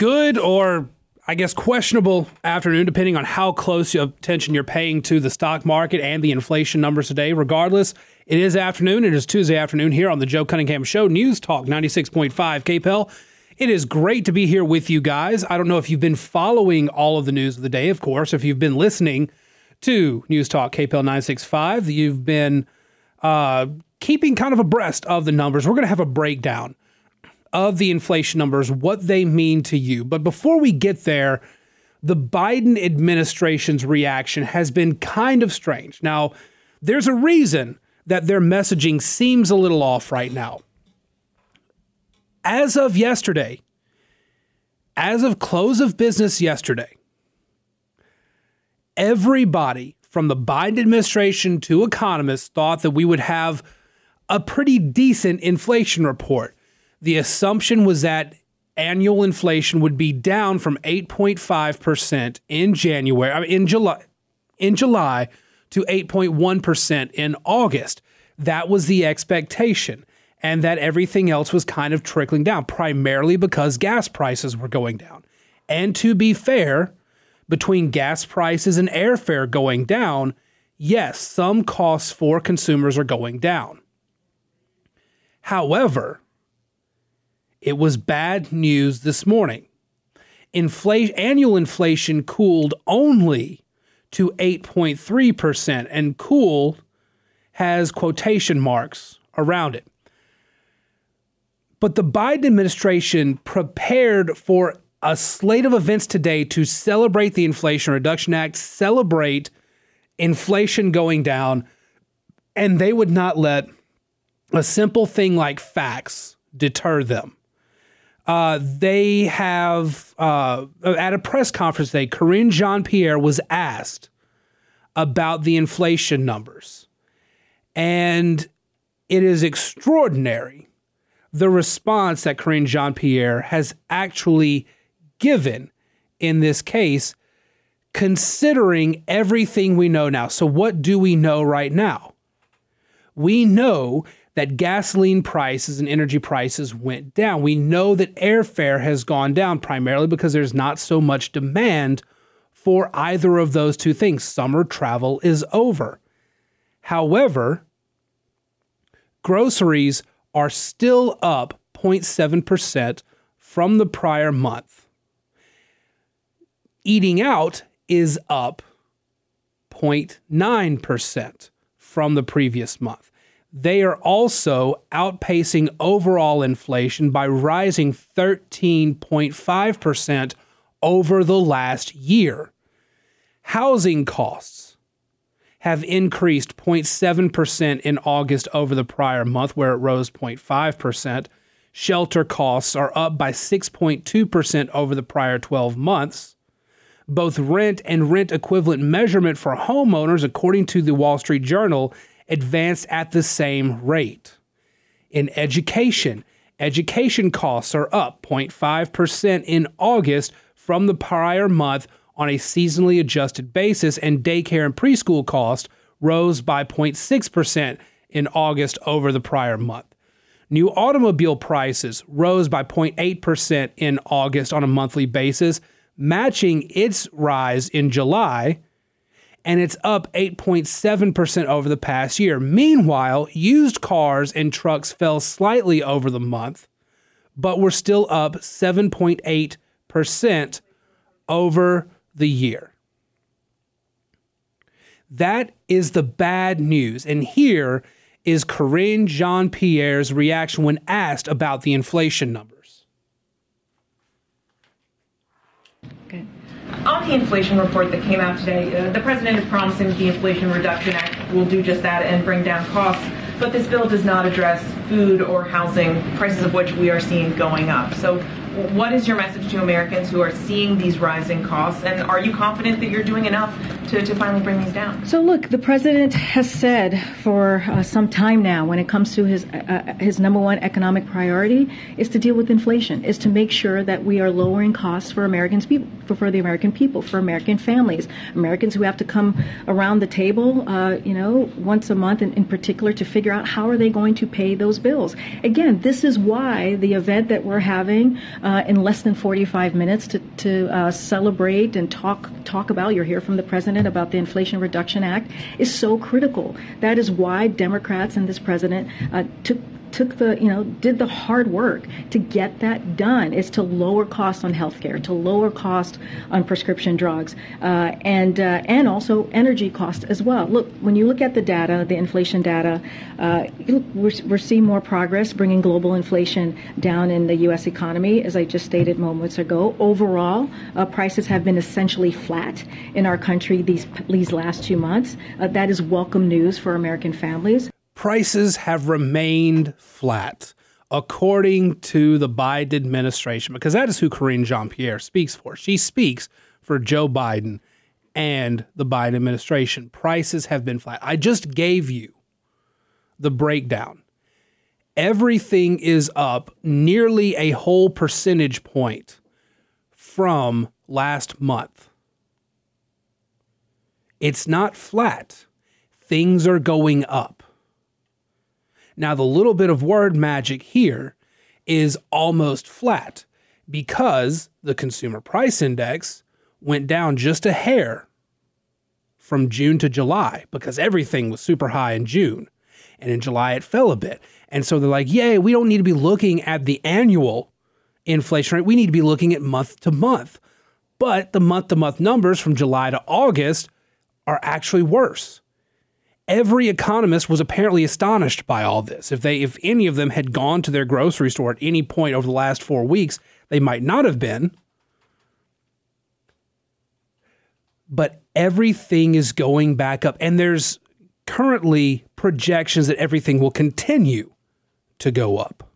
good or I guess questionable afternoon, depending on how close attention you're paying to the stock market and the inflation numbers today. Regardless, it is afternoon. It is Tuesday afternoon here on the Joe Cunningham Show, News Talk 96.5 KPEL. It is great to be here with you guys. I don't know if you've been following all of the news of the day, of course. If you've been listening to News Talk KPEL 965, you've been uh, keeping kind of abreast of the numbers. We're going to have a breakdown of the inflation numbers, what they mean to you. But before we get there, the Biden administration's reaction has been kind of strange. Now, there's a reason that their messaging seems a little off right now. As of yesterday, as of close of business yesterday, everybody from the Biden administration to economists thought that we would have a pretty decent inflation report the assumption was that annual inflation would be down from 8.5% in January, in July, in July to 8.1% in August. That was the expectation. And that everything else was kind of trickling down, primarily because gas prices were going down. And to be fair, between gas prices and airfare going down, yes, some costs for consumers are going down. However, it was bad news this morning. Annual inflation cooled only to 8.3%, and cool has quotation marks around it. But the Biden administration prepared for a slate of events today to celebrate the Inflation Reduction Act, celebrate inflation going down, and they would not let a simple thing like facts deter them. Uh, they have uh, at a press conference today, Karine Jean Pierre was asked about the inflation numbers, and it is extraordinary the response that Karine Jean Pierre has actually given in this case, considering everything we know now. So, what do we know right now? We know that gasoline prices and energy prices went down. We know that airfare has gone down primarily because there's not so much demand for either of those two things. Summer travel is over. However, groceries are still up 0.7% from the prior month. Eating out is up 0.9% from the previous month they are also outpacing overall inflation by rising 13.5% over the last year. Housing costs have increased 0.7% in August over the prior month, where it rose 0.5%. Shelter costs are up by 6.2% over the prior 12 months. Both rent and rent equivalent measurement for homeowners, according to the Wall Street Journal, advanced at the same rate. In education, education costs are up 0.5% in August from the prior month on a seasonally adjusted basis, and daycare and preschool costs rose by 0.6% in August over the prior month. New automobile prices rose by 0.8% in August on a monthly basis, matching its rise in July and it's up 8.7% over the past year. Meanwhile, used cars and trucks fell slightly over the month, but were still up 7.8% over the year. That is the bad news. And here is Karine Jean Pierre's reaction when asked about the inflation numbers. On the inflation report that came out today, uh, the president is promising the Inflation Reduction Act will do just that and bring down costs. But this bill does not address food or housing, prices of which we are seeing going up. So, what is your message to Americans who are seeing these rising costs? And are you confident that you're doing enough to, to finally bring these down? So, look, the president has said for uh, some time now, when it comes to his uh, uh, his number one economic priority, is to deal with inflation, is to make sure that we are lowering costs for Americans people, for, for the American people, for American families, Americans who have to come around the table, uh, you know, once a month, in, in particular, to figure out how are they going to pay those bills. Again, this is why the event that we're having uh, in less than 45 minutes to to uh, celebrate and talk talk about. You'll hear from the president about the Inflation Reduction Act is so critical. That is why Democrats and this president uh, took took the you know did the hard work to get that done is to lower costs on healthcare to lower cost on prescription drugs uh, and uh, and also energy costs as well. Look when you look at the data the inflation data uh, we're, we're seeing more progress bringing global inflation down in the US economy. As I just stated moments ago overall uh, prices have been essentially flat in our country these these last two months. Uh, that is welcome news for American families prices have remained flat, according to the Biden administration, because that is who Karine Jean Pierre speaks for. She speaks for Joe Biden and the Biden administration. Prices have been flat. I just gave you the breakdown. Everything is up nearly a whole percentage point from last month. It's not flat. Things are going up. Now, the little bit of word magic here is almost flat because the consumer price index went down just a hair from June to July because everything was super high in June. And in July, it fell a bit. And so they're like, yay, we don't need to be looking at the annual inflation rate. We need to be looking at month to month. But the month to month numbers from July to August are actually worse every economist was apparently astonished by all this. If they if any of them had gone to their grocery store at any point over the last 4 weeks, they might not have been. But everything is going back up and there's currently projections that everything will continue to go up.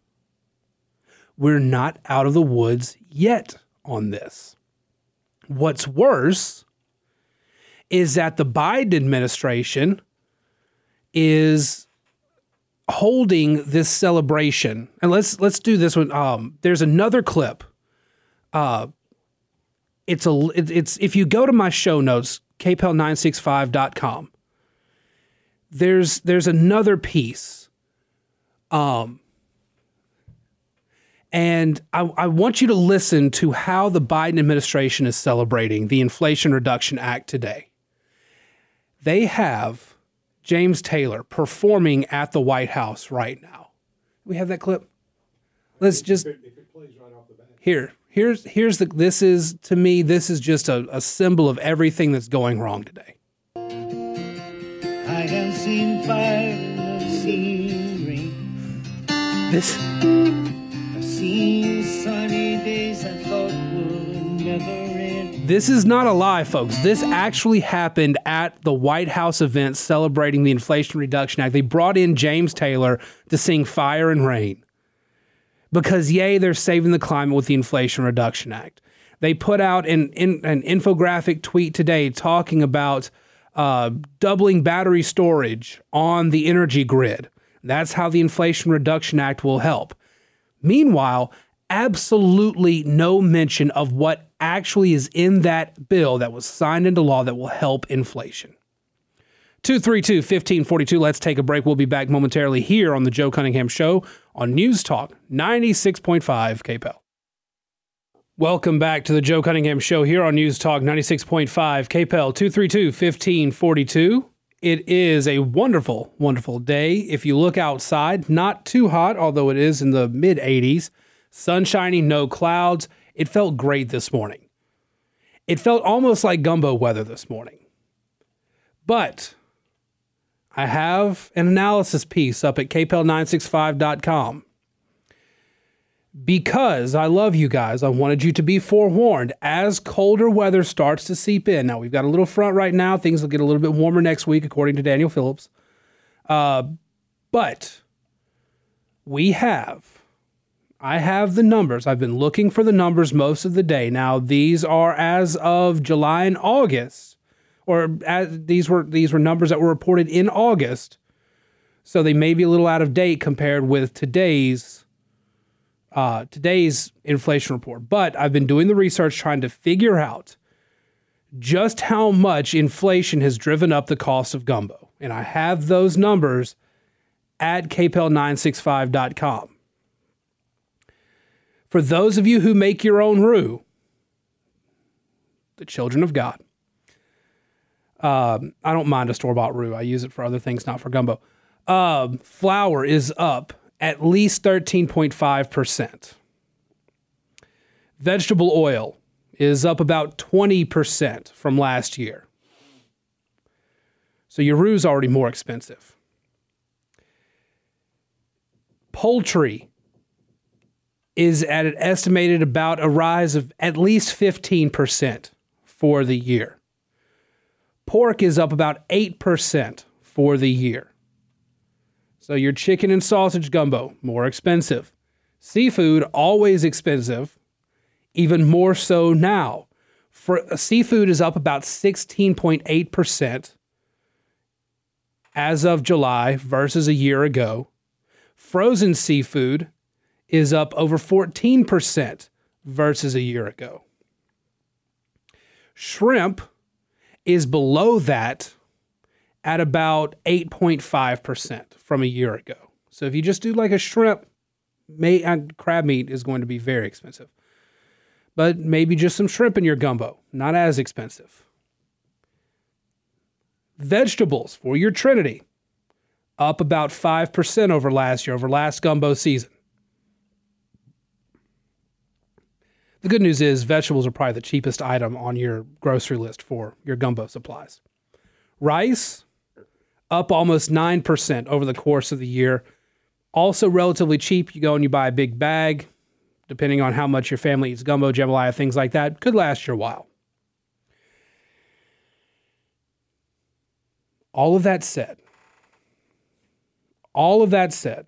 We're not out of the woods yet on this. What's worse is that the Biden administration is holding this celebration. And let's let's do this one. Um, there's another clip. Uh, it's a it's if you go to my show notes, kpel965.com. There's there's another piece. Um, and I, I want you to listen to how the Biden administration is celebrating the Inflation Reduction Act today. They have James Taylor performing at the White House right now. We have that clip. Let's just here. Here's here's the. This is to me. This is just a, a symbol of everything that's going wrong today. I have seen fire, I've seen rain. This. I've seen this is not a lie, folks. This actually happened at the White House event celebrating the Inflation Reduction Act. They brought in James Taylor to sing Fire and Rain because, yay, they're saving the climate with the Inflation Reduction Act. They put out an, an infographic tweet today talking about uh, doubling battery storage on the energy grid. That's how the Inflation Reduction Act will help. Meanwhile, absolutely no mention of what actually is in that bill that was signed into law that will help inflation. 232 1542. Let's take a break. We'll be back momentarily here on The Joe Cunningham Show on News Talk 96.5 KPEL. Welcome back to The Joe Cunningham Show here on News Talk 96.5 KPEL 232 1542. It is a wonderful, wonderful day. If you look outside, not too hot, although it is in the mid 80s. Sun shining, no clouds. It felt great this morning. It felt almost like gumbo weather this morning. But I have an analysis piece up at kpel965.com. Because I love you guys, I wanted you to be forewarned as colder weather starts to seep in. Now, we've got a little front right now. Things will get a little bit warmer next week, according to Daniel Phillips. Uh, but we have I have the numbers. I've been looking for the numbers most of the day. Now, these are as of July and August, or as, these were these were numbers that were reported in August, so they may be a little out of date compared with today's uh, today's inflation report. But I've been doing the research trying to figure out just how much inflation has driven up the cost of gumbo, and I have those numbers at kpel965.com. For those of you who make your own roux, the children of God, um, I don't mind a store bought roux. I use it for other things, not for gumbo. Um, flour is up at least 13.5%. Vegetable oil is up about 20% from last year. So your roux is already more expensive. Poultry is at an estimated about a rise of at least 15% for the year. Pork is up about 8% for the year. So your chicken and sausage gumbo, more expensive. Seafood, always expensive, even more so now. For seafood is up about 16.8% as of July versus a year ago. Frozen seafood is up over 14% versus a year ago. Shrimp is below that at about 8.5% from a year ago. So if you just do like a shrimp, may, uh, crab meat is going to be very expensive. But maybe just some shrimp in your gumbo, not as expensive. Vegetables for your Trinity, up about 5% over last year, over last gumbo season. The good news is vegetables are probably the cheapest item on your grocery list for your gumbo supplies. Rice, up almost 9% over the course of the year. Also relatively cheap. You go and you buy a big bag, depending on how much your family eats gumbo, jambalaya, things like that. Could last you a while. All of that said, all of that said,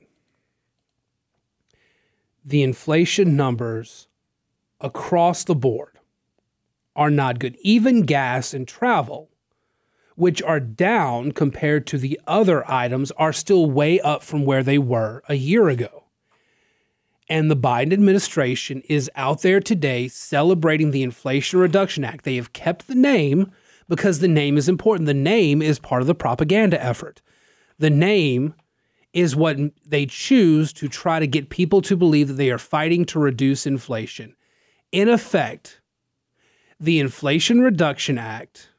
the inflation numbers across the board are not good. Even gas and travel, which are down compared to the other items, are still way up from where they were a year ago. And the Biden administration is out there today celebrating the Inflation Reduction Act. They have kept the name because the name is important. The name is part of the propaganda effort. The name is what they choose to try to get people to believe that they are fighting to reduce inflation in effect, the Inflation Reduction Act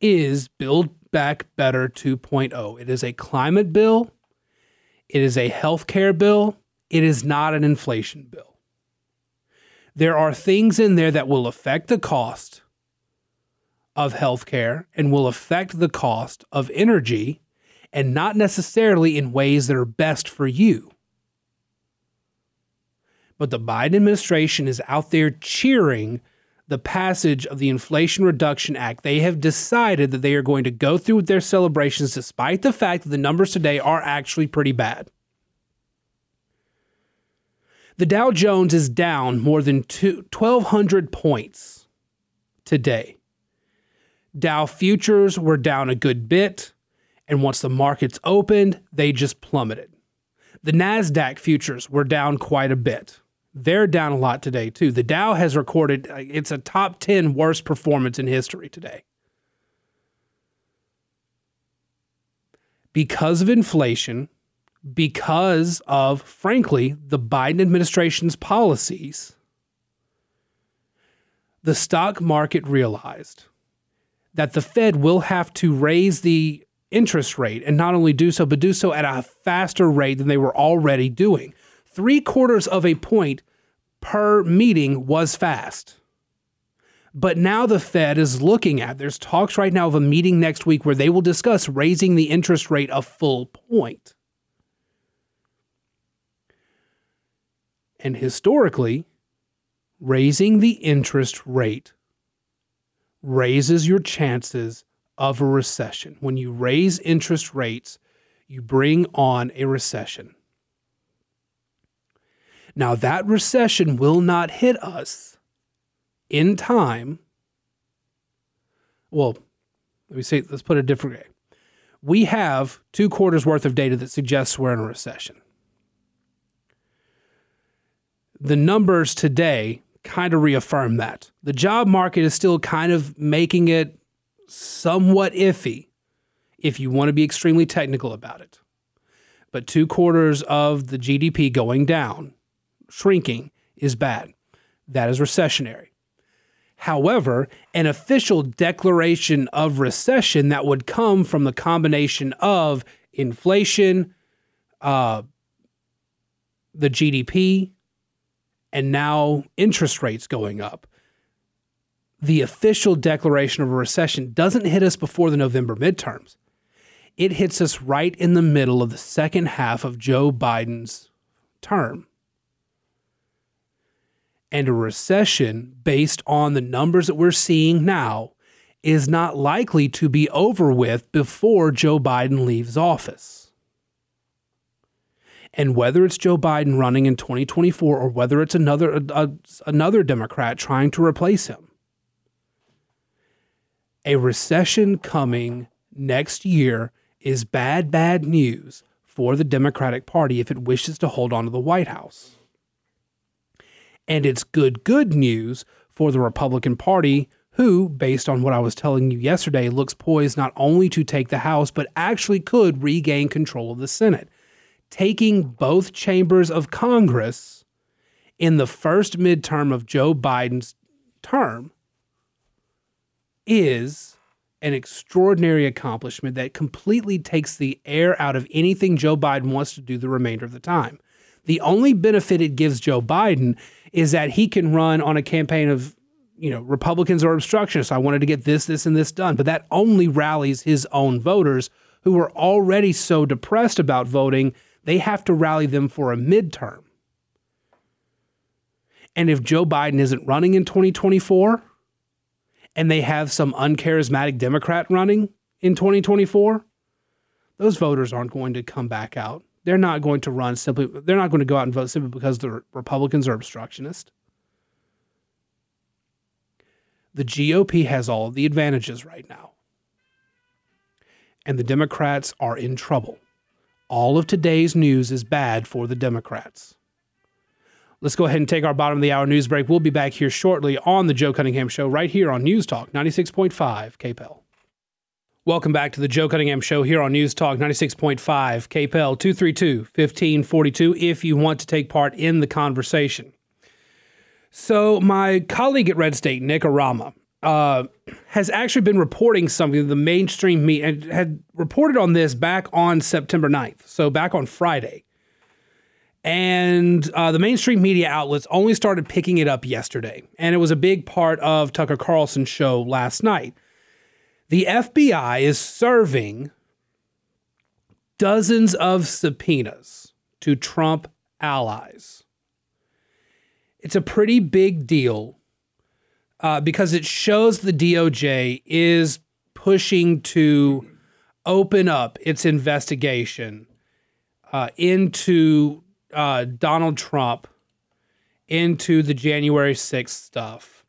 is Build Back Better 2.0. It is a climate bill, it is a health care bill, it is not an inflation bill. There are things in there that will affect the cost of healthcare and will affect the cost of energy, and not necessarily in ways that are best for you. But the Biden administration is out there cheering the passage of the Inflation Reduction Act. They have decided that they are going to go through with their celebrations despite the fact that the numbers today are actually pretty bad. The Dow Jones is down more than 1,200 points today. Dow futures were down a good bit, and once the markets opened, they just plummeted. The NASDAQ futures were down quite a bit. They're down a lot today, too. The Dow has recorded, uh, it's a top 10 worst performance in history today. Because of inflation, because of, frankly, the Biden administration's policies, the stock market realized that the Fed will have to raise the interest rate and not only do so, but do so at a faster rate than they were already doing three quarters of a point per meeting was fast. But now the Fed is looking at, there's talks right now of a meeting next week where they will discuss raising the interest rate a full point. And historically, raising the interest rate raises your chances of a recession. When you raise interest rates, you bring on a recession. Now, that recession will not hit us in time well, let me say, let's put it a different way. We have two quarters worth of data that suggests we're in a recession. The numbers today kind of reaffirm that. The job market is still kind of making it somewhat iffy if you want to be extremely technical about it. But two quarters of the GDP going down, shrinking, is bad. That is recessionary. However, an official declaration of recession that would come from the combination of inflation, uh, the GDP, and now interest rates going up. The official declaration of a recession doesn't hit us before the November midterms. It hits us right in the middle of the second half of Joe Biden's term and a recession based on the numbers that we're seeing now is not likely to be over with before Joe Biden leaves office. And whether it's Joe Biden running in 2024 or whether it's another uh, another Democrat trying to replace him, a recession coming next year is bad bad news for the Democratic Party if it wishes to hold on to the White House. And it's good, good news for the Republican Party, who, based on what I was telling you yesterday, looks poised not only to take the House, but actually could regain control of the Senate. Taking both chambers of Congress in the first midterm of Joe Biden's term is an extraordinary accomplishment that completely takes the air out of anything Joe Biden wants to do the remainder of the time. The only benefit it gives Joe Biden is that he can run on a campaign of, you know, Republicans or obstructionists. I wanted to get this, this, and this done. But that only rallies his own voters who are already so depressed about voting, they have to rally them for a midterm. And if Joe Biden isn't running in 2024 and they have some uncharismatic Democrat running in 2024, those voters aren't going to come back out they're not going to run simply, they're not going to go out and vote simply because the Republicans are obstructionist. The GOP has all of the advantages right now. And the Democrats are in trouble. All of today's news is bad for the Democrats. Let's go ahead and take our bottom of the hour news break. We'll be back here shortly on the Joe Cunningham Show, right here on News Talk 96.5 KPEL. Welcome back to the Joe Cunningham Show here on News Talk 96.5 KPEL 232 1542 if you want to take part in the conversation. So, my colleague at Red State, Nick Arama, uh, has actually been reporting something the mainstream media and had reported on this back on September 9th, so back on Friday. And uh, the mainstream media outlets only started picking it up yesterday. And it was a big part of Tucker Carlson's show last night the FBI is serving dozens of subpoenas to Trump allies. It's a pretty big deal uh, because it shows the DOJ is pushing to open up its investigation uh, into uh, Donald Trump, into the January 6th stuff.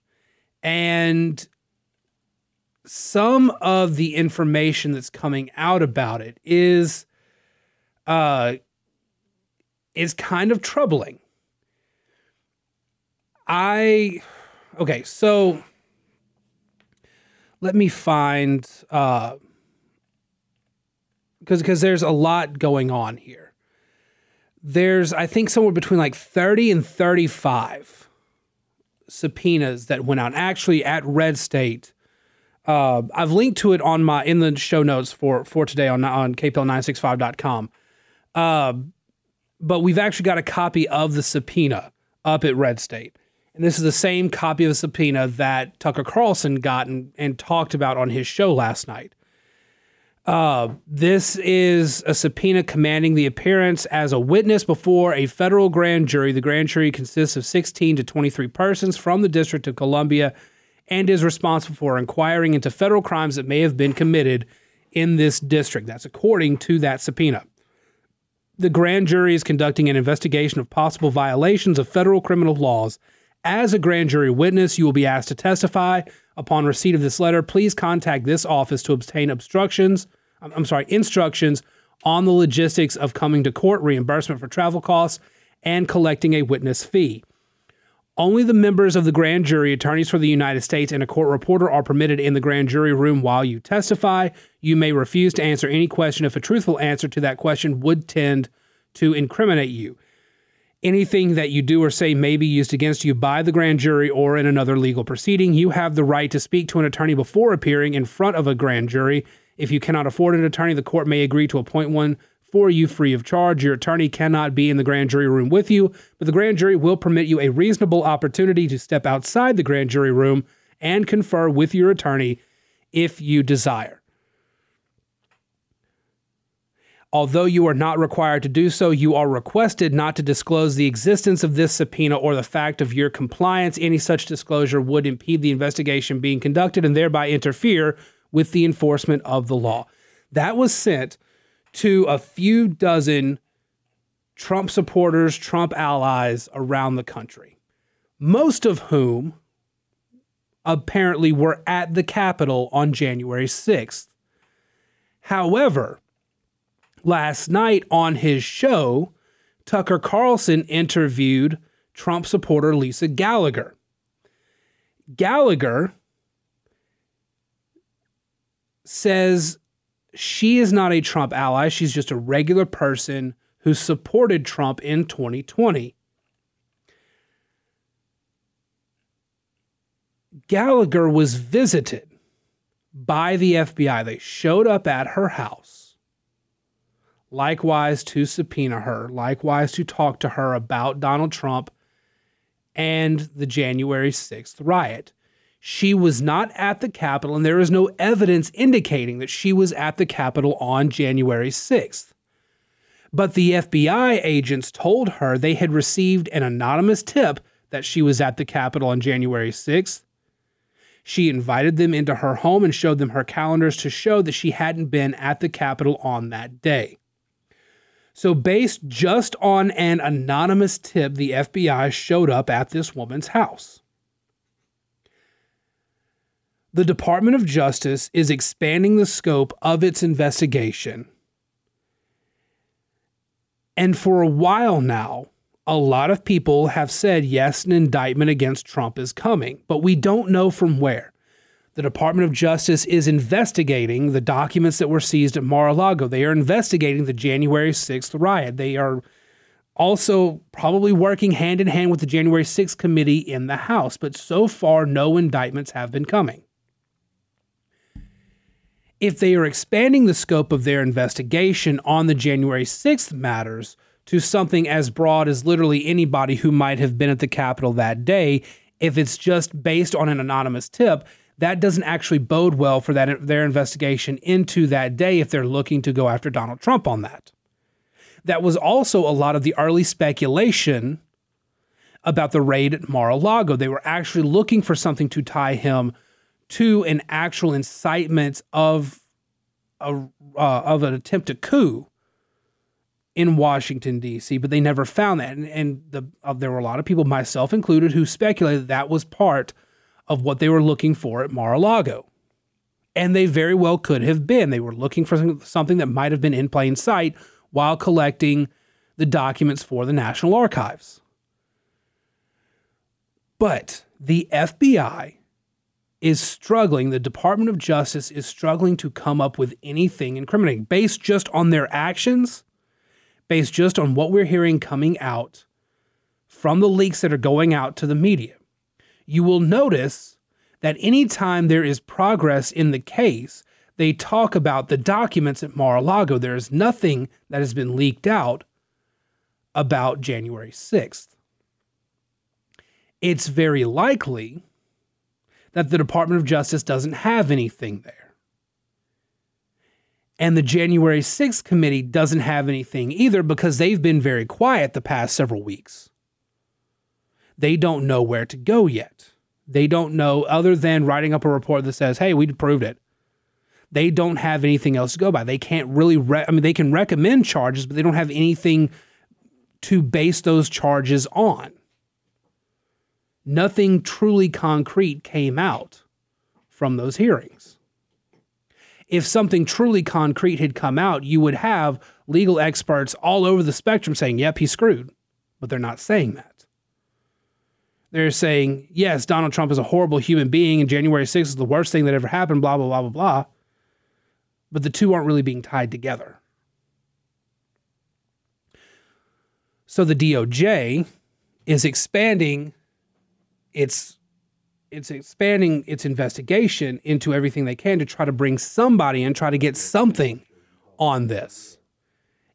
And some of the information that's coming out about it is uh is kind of troubling. I okay, so let me find uh because because there's a lot going on here. There's I think somewhere between like 30 and 35 subpoenas that went out actually at Red State uh, I've linked to it on my in the show notes for for today on on kpel965.com. Uh, but we've actually got a copy of the subpoena up at Red State. And this is the same copy of the subpoena that Tucker Carlson got and, and talked about on his show last night. Uh, this is a subpoena commanding the appearance as a witness before a federal grand jury. The grand jury consists of 16 to 23 persons from the District of Columbia and is responsible for inquiring into federal crimes that may have been committed in this district. That's according to that subpoena. The grand jury is conducting an investigation of possible violations of federal criminal laws As a grand jury witness, you will be asked to testify. Upon receipt of this letter, please contact this office to obtain obstructions. I'm sorry, instructions on the logistics of coming to court, reimbursement for travel costs, and collecting a witness fee. Only the members of the grand jury, attorneys for the United States, and a court reporter are permitted in the grand jury room while you testify. You may refuse to answer any question if a truthful answer to that question would tend to incriminate you. Anything that you do or say may be used against you by the grand jury or in another legal proceeding. You have the right to speak to an attorney before appearing in front of a grand jury. If you cannot afford an attorney, the court may agree to appoint one for you free of charge. Your attorney cannot be in the grand jury room with you, but the grand jury will permit you a reasonable opportunity to step outside the grand jury room and confer with your attorney if you desire. Although you are not required to do so, you are requested not to disclose the existence of this subpoena or the fact of your compliance. Any such disclosure would impede the investigation being conducted and thereby interfere with the enforcement of the law. That was sent to a few dozen Trump supporters, Trump allies around the country, most of whom apparently were at the Capitol on January 6th. However, last night on his show, Tucker Carlson interviewed Trump supporter Lisa Gallagher. Gallagher says she is not a Trump ally. She's just a regular person who supported Trump in 2020. Gallagher was visited by the FBI. They showed up at her house, likewise to subpoena her, likewise to talk to her about Donald Trump and the January 6th riot. She was not at the Capitol, and there is no evidence indicating that she was at the Capitol on January 6th. But the FBI agents told her they had received an anonymous tip that she was at the Capitol on January 6th. She invited them into her home and showed them her calendars to show that she hadn't been at the Capitol on that day. So, based just on an anonymous tip, the FBI showed up at this woman's house the Department of Justice is expanding the scope of its investigation. And for a while now, a lot of people have said, yes, an indictment against Trump is coming, but we don't know from where. The Department of Justice is investigating the documents that were seized at Mar a Lago. They are investigating the January 6th riot. They are also probably working hand in hand with the January 6th committee in the House, but so far, no indictments have been coming if they are expanding the scope of their investigation on the January 6th matters to something as broad as literally anybody who might have been at the Capitol that day, if it's just based on an anonymous tip, that doesn't actually bode well for that their investigation into that day if they're looking to go after Donald Trump on that. That was also a lot of the early speculation about the raid at Mar-a-Lago. They were actually looking for something to tie him to an actual incitement of a uh, of an attempt to coup in Washington D.C., but they never found that, and, and the uh, there were a lot of people, myself included, who speculated that was part of what they were looking for at Mar-a-Lago, and they very well could have been. They were looking for something that might have been in plain sight while collecting the documents for the National Archives. But the FBI is struggling, the Department of Justice is struggling to come up with anything incriminating based just on their actions, based just on what we're hearing coming out from the leaks that are going out to the media. You will notice that anytime there is progress in the case, they talk about the documents at Mar a Lago. There is nothing that has been leaked out about January 6th. It's very likely that the Department of Justice doesn't have anything there. And the January 6th committee doesn't have anything either because they've been very quiet the past several weeks. They don't know where to go yet. They don't know, other than writing up a report that says, hey, we proved it. They don't have anything else to go by. They can't really, re- I mean, they can recommend charges, but they don't have anything to base those charges on. Nothing truly concrete came out from those hearings. If something truly concrete had come out, you would have legal experts all over the spectrum saying, yep, he's screwed. But they're not saying that. They're saying, yes, Donald Trump is a horrible human being and January 6th is the worst thing that ever happened, blah, blah, blah, blah, blah. But the two aren't really being tied together. So the DOJ is expanding its it's expanding its investigation into everything they can to try to bring somebody and try to get something on this.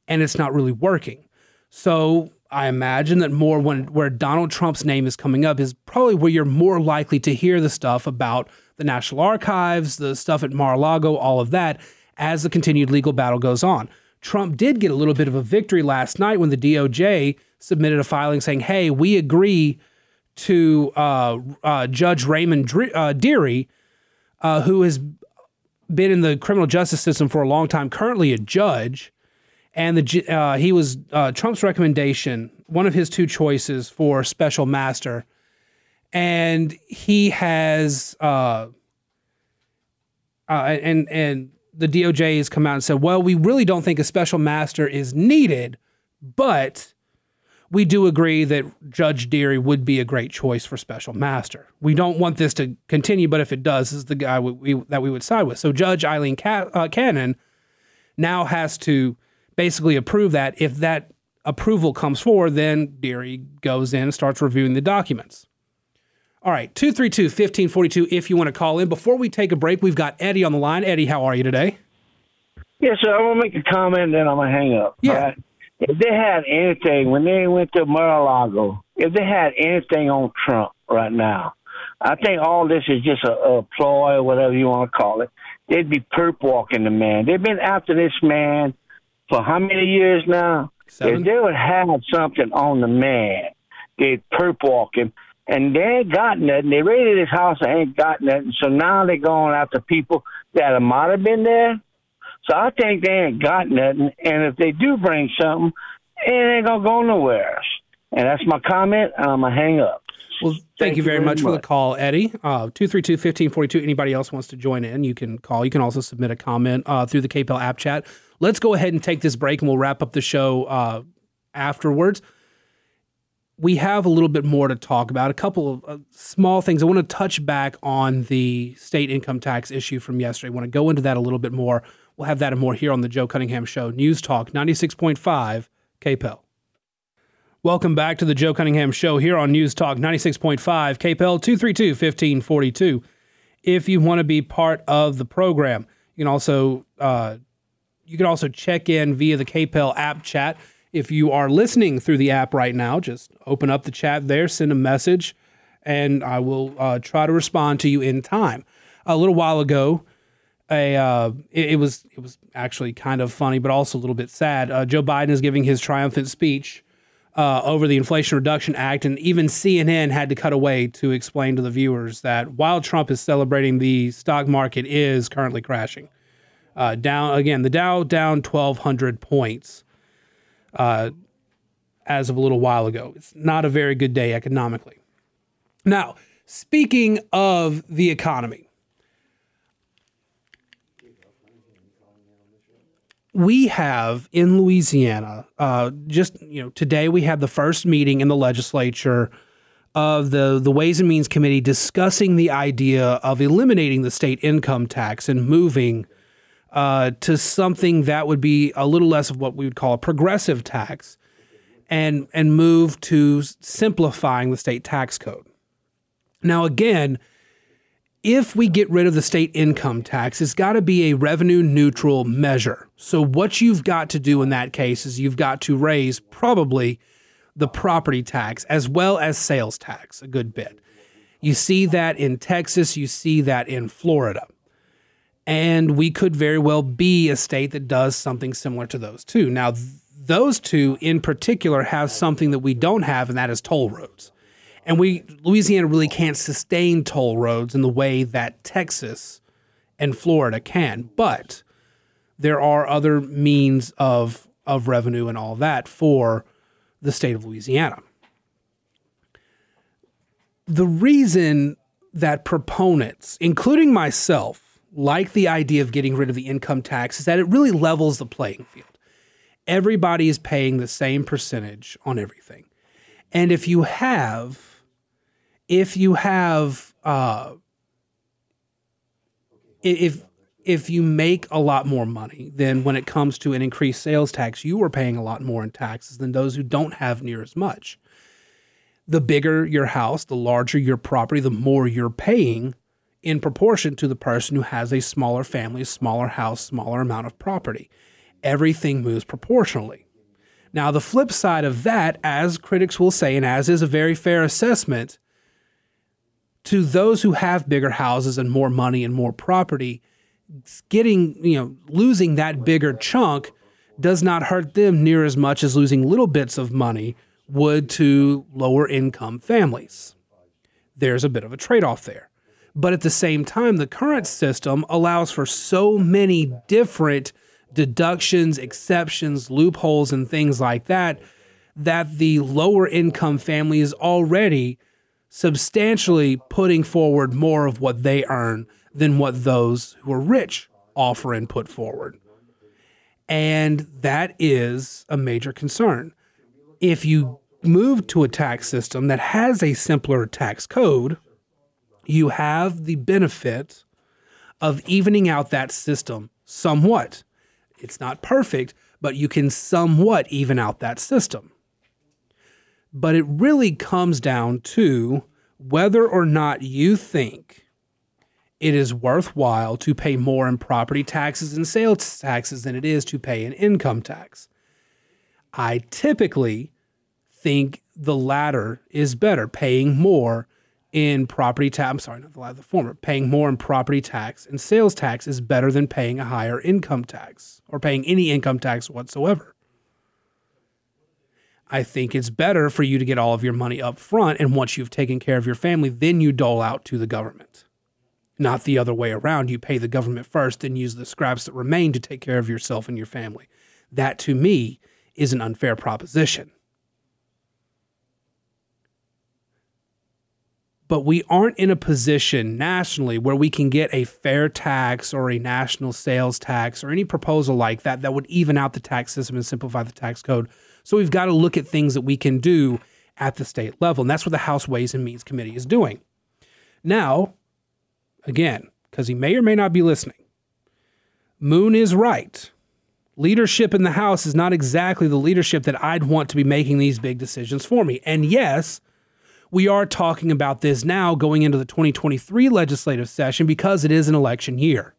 And it's not really working. So I imagine that more when where Donald Trump's name is coming up is probably where you're more likely to hear the stuff about the National Archives, the stuff at Mar-a-Lago, all of that as the continued legal battle goes on. Trump did get a little bit of a victory last night when the DOJ submitted a filing saying, "Hey, we agree to uh, uh, Judge Raymond Dre- uh, Dearie, uh, who has been in the criminal justice system for a long time, currently a judge." And the uh, he was uh, Trump's recommendation, one of his two choices for special master, and he has and and the DOJ has come out and said, well, we really don't think a special master is needed, but we do agree that Judge Dearie would be a great choice for special master. We don't want this to continue, but if it does, is the guy we, we, that we would side with. So Judge Eileen Ca- uh, Cannon now has to basically approve that. If that approval comes forward, then Dearie goes in and starts reviewing the documents. All right, 232 1542 if you want to call in. Before we take a break, we've got Eddie on the line. Eddie, how are you today? Yes, sir. I'm going to make a comment and then I'm going to hang up. Yeah. Right? If they had anything, when they went to Mar-a-Lago, if they had anything on Trump right now, I think all this is just a, a ploy or whatever you want to call it. They'd be perp walking the man. They've been after this man for how many years now? Seven. If they would have something on the man, they'd perp walk him and they ain't got nothing. They raided his house and ain't got nothing. So now they're going after people that might have been there. So I think they ain't got nothing. And if they do bring something, it ain't gonna go nowhere. And that's my comment. I'm gonna hang up. Well, thank, thank you very, very much, much, for the call, Eddie. Uh, 232 1542. Anybody else wants to join in, you can call. You can also submit a comment uh, through the KPEL app chat. Let's go ahead and take this break and we'll wrap up the show uh, afterwards we have a little bit more to talk about. A couple of uh, small things. I want to touch back on the state income tax issue from yesterday. I want to go into that a little bit more. We'll have that and more here on the Joe Cunningham Show. News Talk 96.5 KPEL. Welcome back to the Joe Cunningham Show here on News Talk 96.5 KPEL 232 1542. If you want to be part of the program, you can also uh, you can also check in via the KPEL app chat. If you are listening through the app right now, just open up the chat there, send a message, and I will uh, try to respond to you in time. A little while ago, a uh, it, it, was it was actually kind of funny, but also a little bit sad. Uh, Joe Biden is giving his triumphant speech uh, over the Inflation Reduction Act, and even CNN had to cut away to explain to the viewers that while Trump is celebrating, the stock market is currently crashing. Uh, down again, the Dow down twelve hundred points uh, as of a little while ago. It's not a very good day economically. Now, speaking of the economy, we have in Louisiana, uh, just you know, today we had the first meeting in the legislature of the the Ways and Means Committee discussing the idea of eliminating the state income tax and moving uh, to something that would be a little less of what we would call a progressive tax and and move to simplifying the state tax code. Now again, if we get rid of the state income tax, it's got to be a revenue neutral measure. So what you've got to do in that case is you've got to raise probably the property tax as well as sales tax a good bit. You see that in Texas, you see that in Florida. And we could very well be a state that does something similar to those two. Now, th- those two in particular have something that we don't have, and that is toll roads. And we Louisiana really can't sustain toll roads in the way that Texas and Florida can. But there are other means of of revenue and all that for the state of Louisiana. the reason that proponents, including myself, like the idea of getting rid of the income tax is that it really levels the playing field. Everybody is paying the same percentage on everything. And if you have, if you have, uh, if if you make a lot more money, then when it comes to an increased sales tax, you are paying a lot more in taxes than those who don't have near as much. The bigger your house, the larger your property, the more you're paying in proportion to the person who has a smaller family, smaller house, smaller amount of property. Everything moves proportionally. Now, the flip side of that, as critics will say, and as is a very fair assessment, to those who have bigger houses and more money and more property, getting, you know, losing that bigger chunk does not hurt them near as much as losing little bits of money would to lower income families. There's a bit of a trade off there. But at the same time, the current system allows for so many different deductions, exceptions, loopholes, and things like that that the lower income family is already substantially putting forward more of what they earn than what those who are rich offer and put forward. And that is a major concern. If you move to a tax system that has a simpler tax code, you have the benefit of evening out that system somewhat. It's not perfect, but you can somewhat even out that system. But it really comes down to whether or not you think it is worthwhile to pay more in property taxes and sales taxes than it is to pay in income tax. I typically think the latter is better, paying more in property tax. I'm sorry, not the latter, the former. Paying more in property tax and sales tax is better than paying a higher income tax or paying any income tax whatsoever. I think it's better for you to get all of your money up front, and once you've taken care of your family, then you dole out to the government. Not the other way around. You pay the government first, then use the scraps that remain to take care of yourself and your family. That, to me, is an unfair proposition. but we aren't in a position nationally where we can get a fair tax or a national sales tax or any proposal like that that would even out the tax system and simplify the tax code. So we've got to look at things that we can do at the state level. And that's what the House Ways and Means Committee is doing. Now, again, because he may or may not be listening, Moon is right. Leadership in the House is not exactly the leadership that I'd want to be making these big decisions for me. And yes, we are talking about this now going into the 2023 legislative session because it is an election year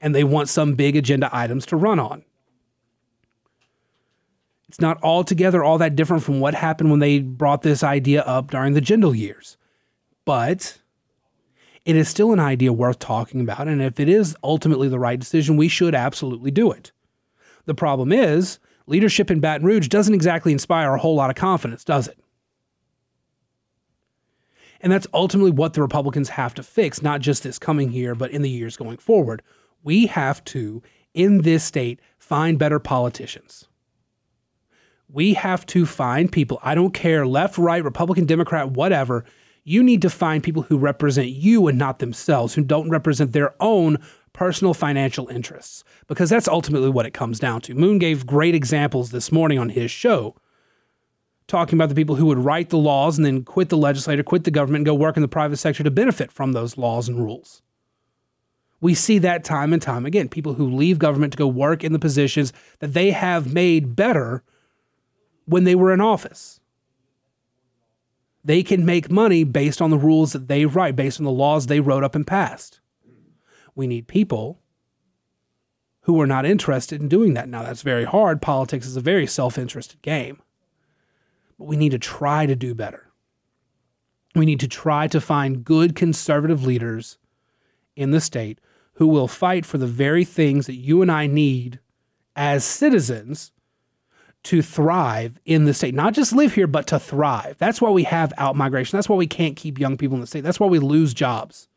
and they want some big agenda items to run on. It's not altogether all that different from what happened when they brought this idea up during the Jindal years. But it is still an idea worth talking about. And if it is ultimately the right decision, we should absolutely do it. The problem is, leadership in Baton Rouge doesn't exactly inspire a whole lot of confidence, does it? And that's ultimately what the Republicans have to fix, not just this coming year, but in the years going forward. We have to, in this state, find better politicians. We have to find people, I don't care, left, right, Republican, Democrat, whatever. You need to find people who represent you and not themselves, who don't represent their own personal financial interests, because that's ultimately what it comes down to. Moon gave great examples this morning on his show talking about the people who would write the laws and then quit the legislature, quit the government, and go work in the private sector to benefit from those laws and rules. We see that time and time again. People who leave government to go work in the positions that they have made better when they were in office. They can make money based on the rules that they write, based on the laws they wrote up and passed. We need people who are not interested in doing that. Now, that's very hard. Politics is a very self interested game but we need to try to do better. We need to try to find good conservative leaders in the state who will fight for the very things that you and I need as citizens to thrive in the state. Not just live here, but to thrive. That's why we have out migration. That's why we can't keep young people in the state. That's why we lose jobs.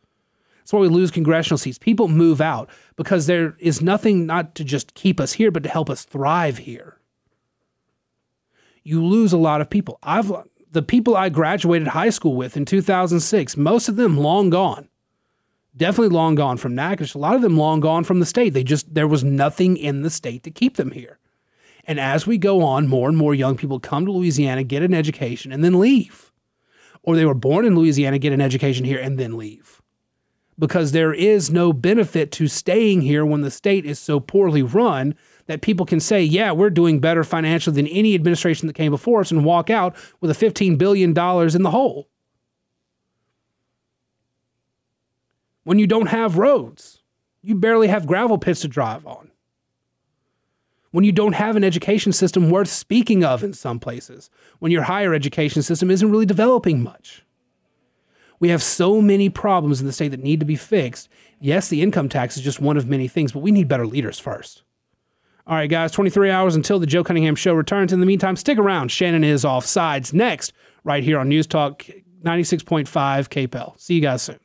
That's why we lose congressional seats. People move out because there is nothing not to just keep us here, but to help us thrive here you lose a lot of people. I've the people I graduated high school with in 2006, most of them long gone. Definitely long gone from Natchitoches. A lot of them long gone from the state. They just, there was nothing in the state to keep them here. And as we go on, more and more young people come to Louisiana, get an education, and then leave. Or they were born in Louisiana, get an education here, and then leave. Because there is no benefit to staying here when the state is so poorly run that people can say, yeah, we're doing better financially than any administration that came before us and walk out with a $15 billion in the hole. When you don't have roads, you barely have gravel pits to drive on when you don't have an education system worth speaking of in some places, when your higher education system isn't really developing much. We have so many problems in the state that need to be fixed. Yes, the income tax is just one of many things, but we need better leaders first. All right, guys, 23 hours until the Joe Cunningham show returns. In the meantime, stick around. Shannon is off sides next, right here on News Talk 96.5 KPEL. See you guys soon.